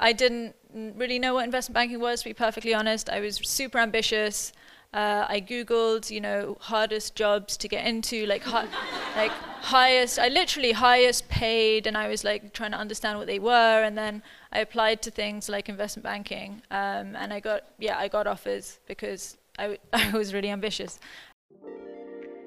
I didn't really know what investment banking was, to be perfectly honest. I was super ambitious. Uh, I googled, you know, hardest jobs to get into, like, hi- like highest. I literally highest paid, and I was like trying to understand what they were, and then I applied to things like investment banking, um, and I got, yeah, I got offers because I, w- I was really ambitious.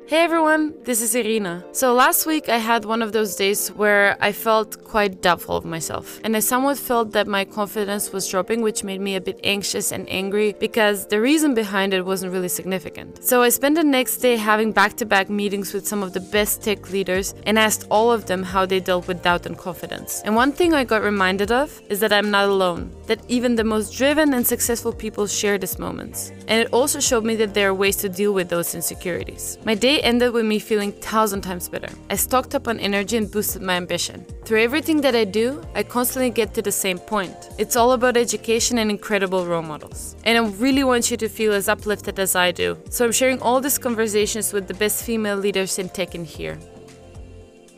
Hey everyone, this is Irina. So last week I had one of those days where I felt quite doubtful of myself, and I somewhat felt that my confidence was dropping, which made me a bit anxious and angry because the reason behind it wasn't really significant. So I spent the next day having back to back meetings with some of the best tech leaders and asked all of them how they dealt with doubt and confidence. And one thing I got reminded of is that I'm not alone, that even the most driven and successful people share these moments. And it also showed me that there are ways to deal with those insecurities. My day ended with me feeling thousand times better. I stocked up on energy and boosted my ambition. Through everything that I do, I constantly get to the same point. It's all about education and incredible role models. And I really want you to feel as uplifted as I do. So I'm sharing all these conversations with the best female leaders in tech in here.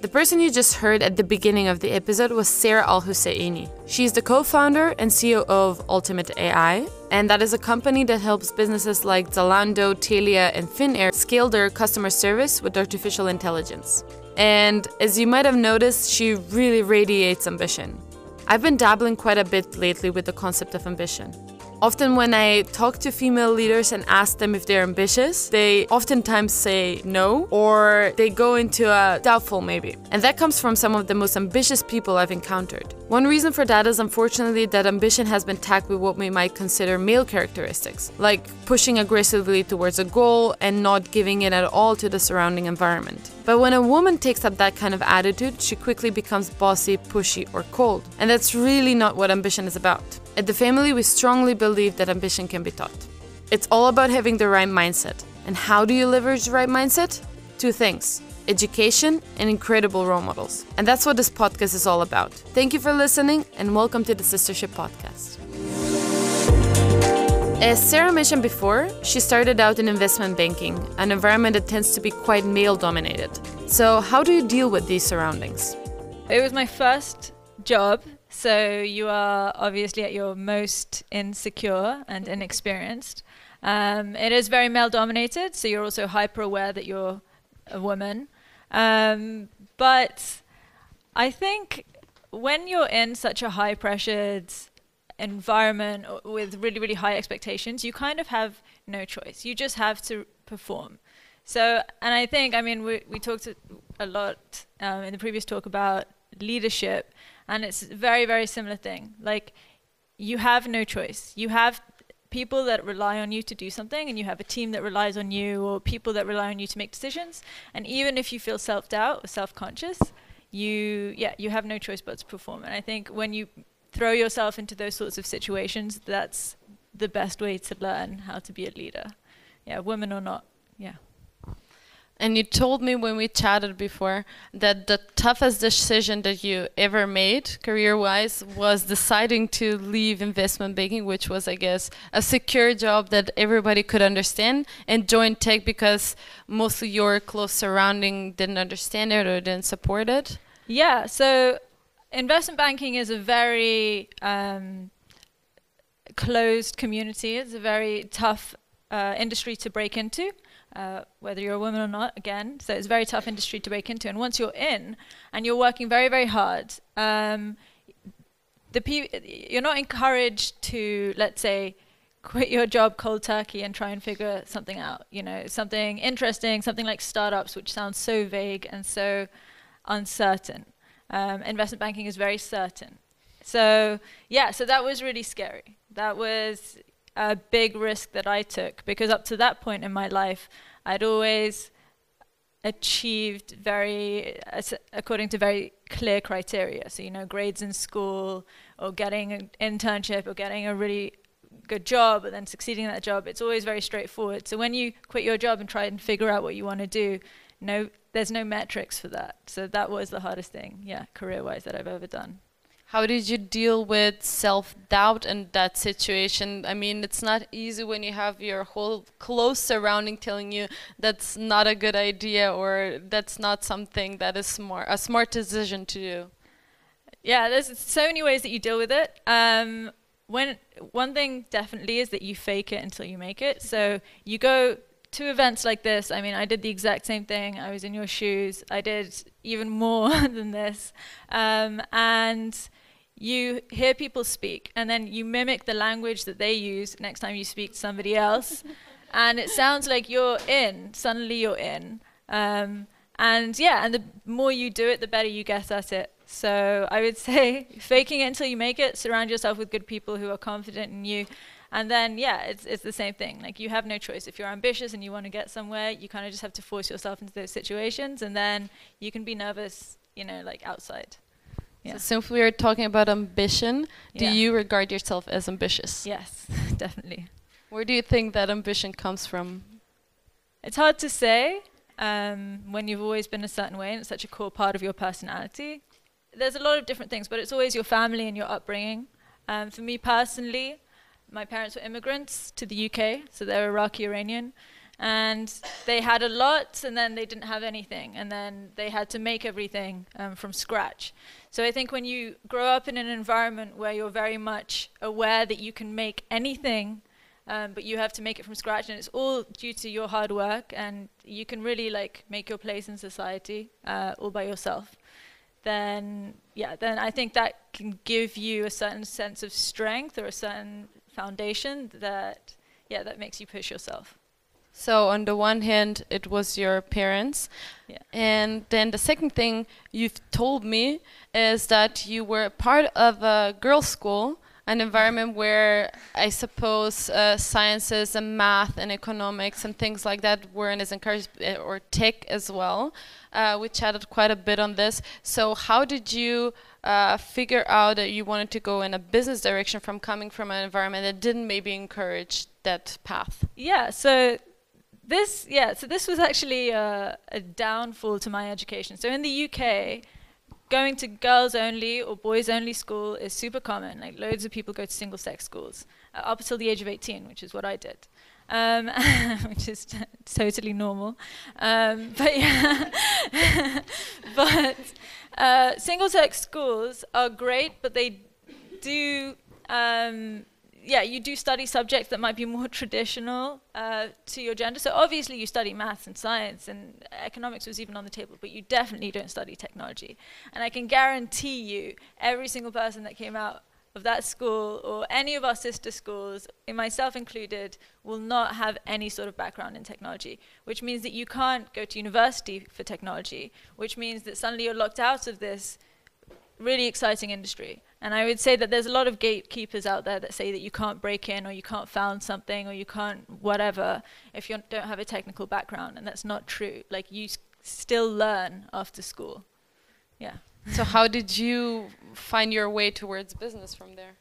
The person you just heard at the beginning of the episode was Sarah Al Husseini. She's the co founder and CEO of Ultimate AI, and that is a company that helps businesses like Zalando, Telia, and Finnair scale their customer service with artificial intelligence. And as you might have noticed, she really radiates ambition. I've been dabbling quite a bit lately with the concept of ambition. Often, when I talk to female leaders and ask them if they're ambitious, they oftentimes say no or they go into a doubtful maybe. And that comes from some of the most ambitious people I've encountered. One reason for that is unfortunately that ambition has been tagged with what we might consider male characteristics, like pushing aggressively towards a goal and not giving it at all to the surrounding environment. But when a woman takes up that kind of attitude, she quickly becomes bossy, pushy, or cold. And that's really not what ambition is about. At the family, we strongly believe that ambition can be taught. It's all about having the right mindset. And how do you leverage the right mindset? Two things education and incredible role models. And that's what this podcast is all about. Thank you for listening and welcome to the Sistership Podcast. As Sarah mentioned before, she started out in investment banking, an environment that tends to be quite male dominated. So, how do you deal with these surroundings? It was my first job, so you are obviously at your most insecure and inexperienced. Um, it is very male dominated, so you're also hyper aware that you're a woman. Um, but I think when you're in such a high pressured environment with really, really high expectations, you kind of have no choice. You just have to perform. So, and I think, I mean, we, we talked a- a lot um, in the previous talk about leadership, and it's a very, very similar thing. Like, you have no choice. You have people that rely on you to do something, and you have a team that relies on you, or people that rely on you to make decisions. And even if you feel self doubt or self conscious, you, yeah, you have no choice but to perform. And I think when you throw yourself into those sorts of situations, that's the best way to learn how to be a leader. Yeah, women or not. Yeah. And you told me when we chatted before that the toughest decision that you ever made career wise was deciding to leave investment banking, which was, I guess, a secure job that everybody could understand, and join tech because mostly your close surrounding didn't understand it or didn't support it. Yeah, so investment banking is a very um, closed community. It's a very tough uh, industry to break into, uh, whether you're a woman or not, again. So it's a very tough industry to break into. And once you're in and you're working very, very hard, um, the pe- you're not encouraged to, let's say, quit your job cold turkey and try and figure something out. You know, something interesting, something like startups, which sounds so vague and so uncertain. Um, investment banking is very certain. So yeah, so that was really scary. That was a big risk that I took because up to that point in my life, I'd always achieved very according to very clear criteria. So you know, grades in school or getting an internship or getting a really good job and then succeeding in that job. It's always very straightforward. So when you quit your job and try and figure out what you want to do, no, there's no metrics for that. So that was the hardest thing, yeah, career-wise that I've ever done. How did you deal with self doubt in that situation? I mean, it's not easy when you have your whole close surrounding telling you that's not a good idea or that's not something that is smart, a smart decision to do. Yeah, there's so many ways that you deal with it. Um, when one thing definitely is that you fake it until you make it. So you go to events like this. I mean, I did the exact same thing. I was in your shoes. I did even more than this, um, and you hear people speak, and then you mimic the language that they use next time you speak to somebody else, and it sounds like you're in. Suddenly, you're in. Um, and yeah, and the more you do it, the better you get at it. So I would say faking it until you make it. Surround yourself with good people who are confident in you. And then, yeah, it's, it's the same thing. Like, you have no choice. If you're ambitious and you want to get somewhere, you kind of just have to force yourself into those situations. And then you can be nervous, you know, like outside. Yeah. So, since we are talking about ambition, do yeah. you regard yourself as ambitious? Yes, definitely. Where do you think that ambition comes from? It's hard to say um, when you've always been a certain way and it's such a core part of your personality there's a lot of different things, but it's always your family and your upbringing. Um, for me personally, my parents were immigrants to the UK, so they're Iraqi Iranian, and they had a lot, and then they didn't have anything, and then they had to make everything um, from scratch. So I think when you grow up in an environment where you're very much aware that you can make anything, um, but you have to make it from scratch, and it's all due to your hard work, and you can really like make your place in society uh, all by yourself then yeah, then I think that can give you a certain sense of strength or a certain foundation that yeah, that makes you push yourself. So on the one hand, it was your parents, yeah. and then the second thing you've told me is that you were part of a girls' school, an environment where I suppose uh, sciences and math and economics and things like that weren't as encouraged, uh, or tech as well. Uh, we chatted quite a bit on this. So, how did you uh, figure out that you wanted to go in a business direction from coming from an environment that didn't maybe encourage that path? Yeah. So this, yeah. So this was actually a, a downfall to my education. So in the UK, going to girls only or boys only school is super common. Like loads of people go to single sex schools uh, up until the age of 18, which is what I did um, which is totally normal. Um, but yeah, but uh, single-sex schools are great, but they do. Um, yeah, you do study subjects that might be more traditional uh, to your gender. So obviously you study maths and science and economics was even on the table, but you definitely don't study technology. And I can guarantee you, every single person that came out of that school or any of our sister schools, myself included, will not have any sort of background in technology, which means that you can't go to university for technology, which means that suddenly you're locked out of this really exciting industry. And I would say that there's a lot of gatekeepers out there that say that you can't break in or you can't found something or you can't whatever if you don't have a technical background. And that's not true. Like you s- still learn after school. Yeah. So how did you find your way towards business from there?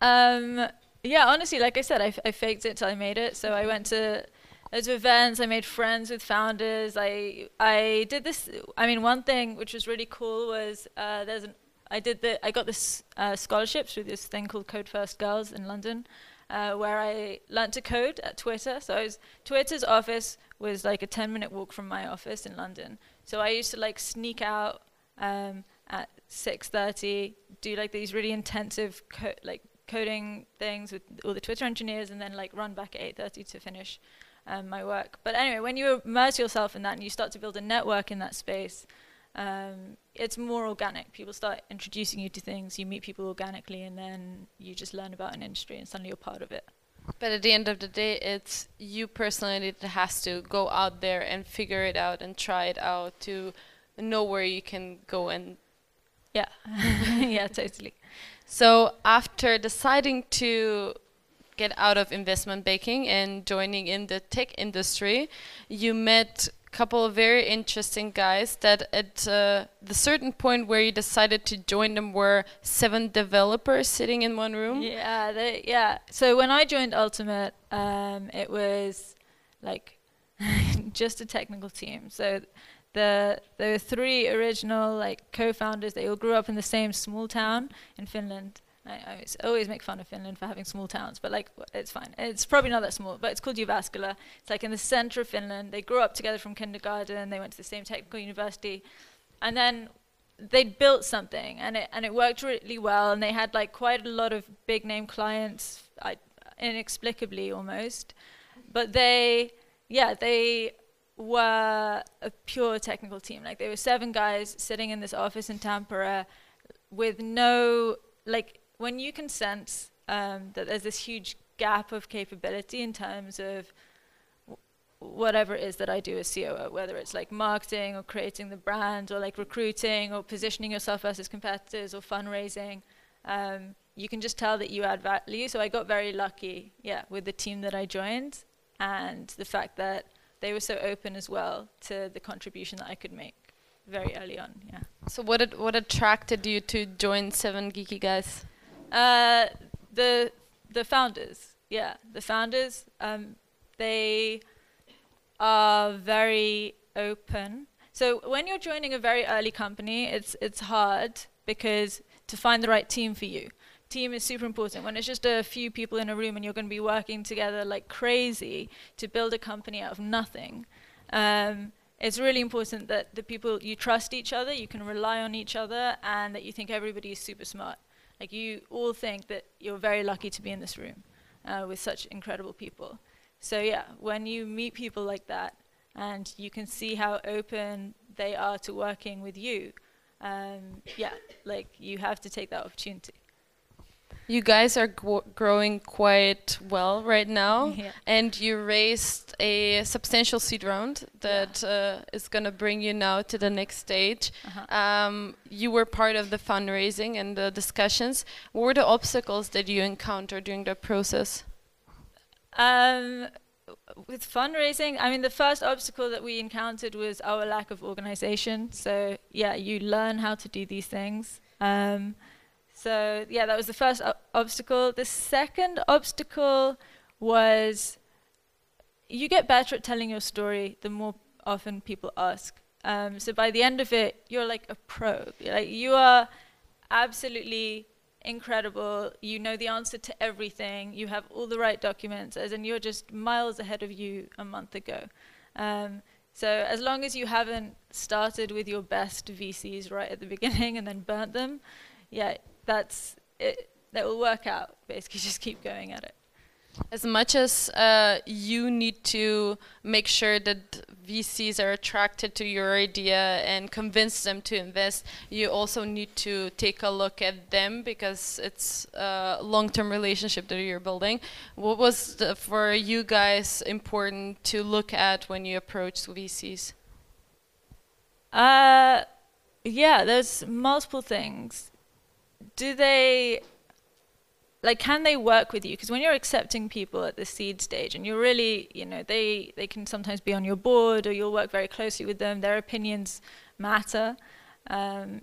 Um, yeah, honestly, like I said, I, f- I faked it till I made it. So I went to of events. I made friends with founders. I I did this. I mean, one thing which was really cool was uh, there's an I did the I got this uh, scholarship through this thing called Code First Girls in London, uh, where I learned to code at Twitter. So was, Twitter's office was like a 10 minute walk from my office in London. So I used to like sneak out um, at 6:30, do like these really intensive co- like coding things with all the Twitter engineers, and then like run back at 8:30 to finish um, my work. But anyway, when you immerse yourself in that and you start to build a network in that space, um, it's more organic. People start introducing you to things. You meet people organically, and then you just learn about an industry, and suddenly you're part of it. But at the end of the day, it's you personally that has to go out there and figure it out and try it out to know where you can go and yeah yeah totally so after deciding to get out of investment banking and joining in the tech industry. You met a couple of very interesting guys that at uh, the certain point where you decided to join them were seven developers sitting in one room. Yeah they, yeah. So when i joined ultimate um, it was like just a technical team. So the the three original like co-founders. They all grew up in the same small town in Finland. I, I always make fun of Finland for having small towns, but like it's fine. It's probably not that small, but it's called Jyväskylä. It's like in the center of Finland. They grew up together from kindergarten. They went to the same technical university, and then they'd built something and it and it worked really well and they had like quite a lot of big name clients I, inexplicably almost but they yeah they were a pure technical team like they were seven guys sitting in this office in Tampere with no like when you can sense um, that there's this huge gap of capability in terms of whatever it is that I do as COO, whether it's like marketing or creating the brand or like recruiting or positioning yourself versus competitors or fundraising, um, you can just tell that you add value. So I got very lucky, yeah, with the team that I joined and the fact that they were so open as well to the contribution that I could make very early on. Yeah. So what ad- what attracted you to join Seven Geeky Guys? Uh, the the founders, yeah, the founders. Um, they are very open. So when you're joining a very early company, it's it's hard because to find the right team for you. Team is super important. When it's just a few people in a room and you're going to be working together like crazy to build a company out of nothing, um, it's really important that the people you trust each other, you can rely on each other, and that you think everybody is super smart. Like you all think that you're very lucky to be in this room uh, with such incredible people. So yeah, when you meet people like that, and you can see how open they are to working with you, um, yeah, like you have to take that opportunity. You guys are growing quite well right now, Yeah. and you raised a substantial seed round that uh, is going to bring you now to the next stage. Uh-huh. Um, you were part of the fundraising and the discussions. What were the obstacles that you encountered during the process? Um, with fundraising, I mean, the first obstacle that we encountered was our lack of organization. So, yeah, you learn how to do these things. Um, so, yeah, that was the first obstacle. The second obstacle was you get better at telling your story the more often people ask. Um, so, by the end of it, you're like a pro. You're like, you are absolutely incredible. You know the answer to everything. You have all the right documents, as in you're just miles ahead of you a month ago. Um, so as long as you haven't started with your best VCs right at the beginning and then burnt them, yeah, that's it. That will work out. Basically, just keep going at it. As much as uh, you need to make sure that VCs are attracted to your idea and convince them to invest, you also need to take a look at them because it's a long-term relationship that you're building. What was the, for you guys important to look at when you approach VCs? Uh, yeah, there's multiple things. Do they like can they work with you? Because when you're accepting people at the seed stage and you're really you know they they can sometimes be on your board or you'll work very closely with them their opinions matter. Um,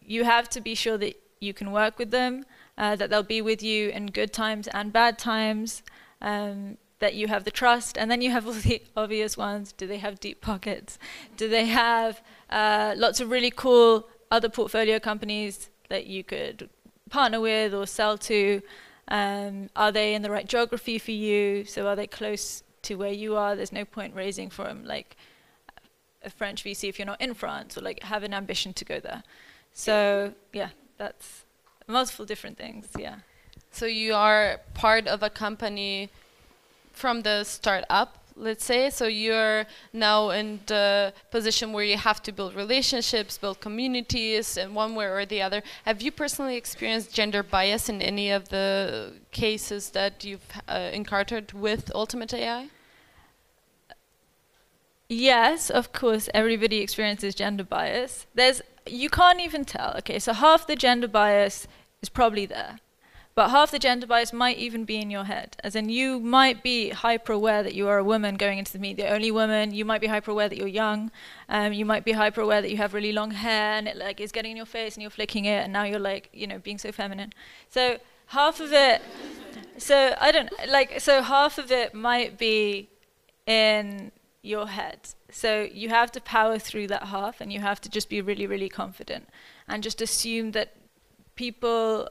you have to be sure that you can work with them uh, that they'll be with you in good times and bad times um, that you have the trust. And then you have all the obvious ones. Do they have deep pockets? Do they have uh, lots of really cool other portfolio companies that you could partner with or sell to? Um, are they in the right geography for you? So are they close to where you are? There's no point raising from like a French VC if you're not in France or like have an ambition to go there. So yeah, that's multiple different things. Yeah. So you are part of a company from the start up let's say. So you're now in the position where you have to build relationships build communities in one way or the other. Have you personally experienced gender bias in any of the cases that you've uh, encountered with ultimate ai yes of course everybody experiences gender bias. There's you can't even tell. Okay so half the gender bias is probably there but half the gender bias might even be in your head. As in, you might be hyper aware that you are a woman going into the meet, the only woman. You might be hyper aware that you're young. Um, you might be hyper aware that you have really long hair and it like is getting in your face and you're flicking it, and now you're like, you know, being so feminine. So half of it. So I don't like. So half of it might be in your head. So you have to power through that half, and you have to just be really, really confident, and just assume that people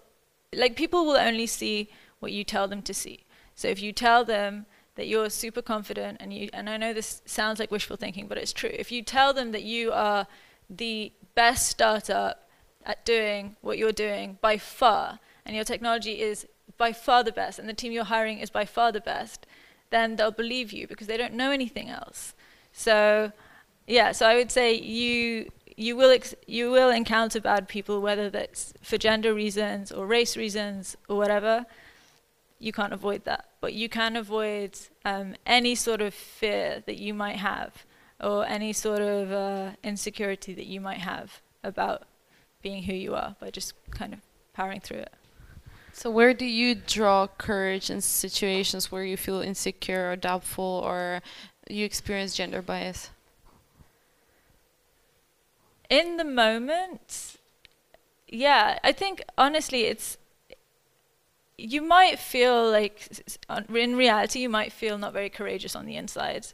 like people will only see what you tell them to see. So if you tell them that you're super confident and you and I know this sounds like wishful thinking, but it's true. If you tell them that you are the best startup at doing what you're doing by far, and your technology is by far the best, and the team you're hiring is by far the best, then they'll believe you because they don't know anything else. So, yeah, so I would say you you will you will encounter bad people, whether that's for gender reasons or race reasons or whatever. You can't avoid that, but you can avoid um, any sort of fear that you might have, or any sort of uh, insecurity that you might have about being who you are by just kind of powering through it. So, where do you draw courage in situations where you feel insecure or doubtful, or you experience gender bias? In the moment, yeah, I think honestly, it's you might feel like in reality you might feel not very courageous on the inside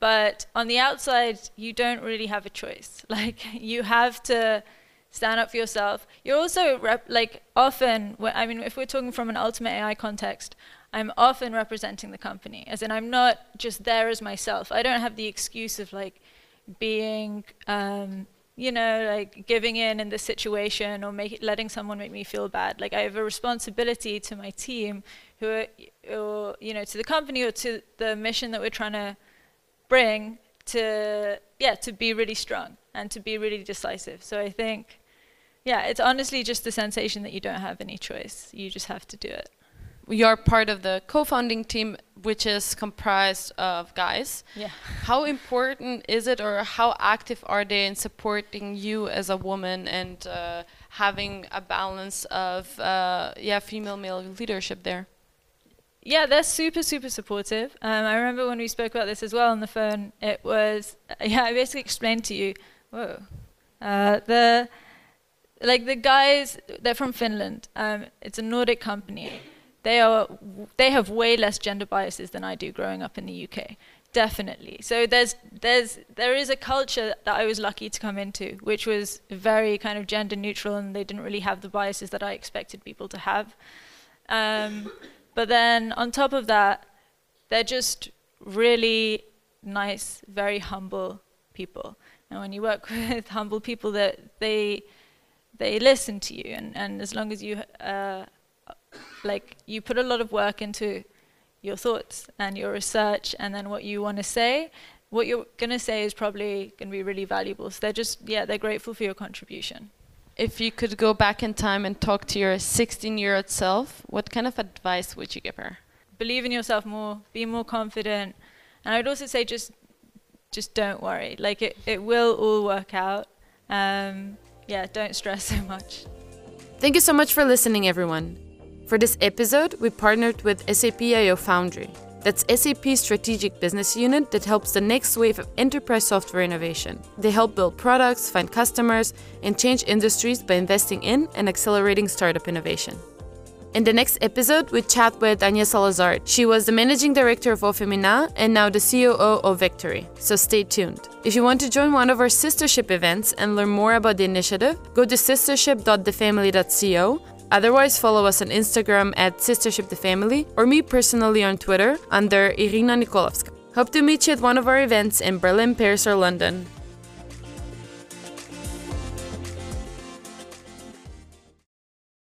but on the outside you don't really have a choice. Like you have to stand up for yourself. You're also rep- like often i mean if we're talking from an ultimate ai context i'm often representing the company as in i'm not just there as myself. I don't have the excuse of like being um, you know, like giving in in this situation or make, letting someone make me feel bad. Like I have a responsibility to my team, who, are, or you know, to the company or to the mission that we're trying to bring to, yeah, to be really strong and to be really decisive. So I think, yeah, it's honestly just the sensation that you don't have any choice. You just have to do it you're part of the co-founding team which is comprised of guys. Yeah. How important is it or how active are they in supporting you as a woman and uh, having a balance of uh, yeah female male leadership there? Yeah they're super super supportive. Um, i remember when we spoke about this as well on the phone it was yeah i basically explained to you whoa. Uh, the like the guys they're from finland. Um, it's a nordic company they are they have way less gender biases than I do growing up in the UK. Definitely. So there's there's there is a culture that I was lucky to come into, which was very kind of gender neutral, and they didn't really have the biases that I expected people to have. Um, but then on top of that, they're just really nice, very humble people. And when you work with humble people, that they they listen to you, and, and as long as you uh, like you put a lot of work into your thoughts and your research and then what you want to say. What you're going to say is probably going to be really valuable. So they're just yeah they're grateful for your contribution. If you could go back in time and talk to your 16 year old self what kind of advice would you give her? Believe in yourself more be more confident. And i'd also say just just don't worry. Like it, it will all work out. Um, yeah don't stress so much. Thank you so much for listening everyone for this episode, we partnered with SAP IO Foundry. That's SAP's strategic business unit that helps the next wave of enterprise software innovation. They help build products, find customers, and change industries by investing in and accelerating startup innovation. In the next episode, we chat with Anya Salazar. She was the managing director of Ofemina and now the COO of Victory. So stay tuned. If you want to join one of our sistership events and learn more about the initiative, go to sistership.thefamily.co Otherwise, follow us on Instagram at Sistership the Family or me personally on Twitter under Irina Nikolovska. Hope to meet you at one of our events in Berlin, Paris, or London.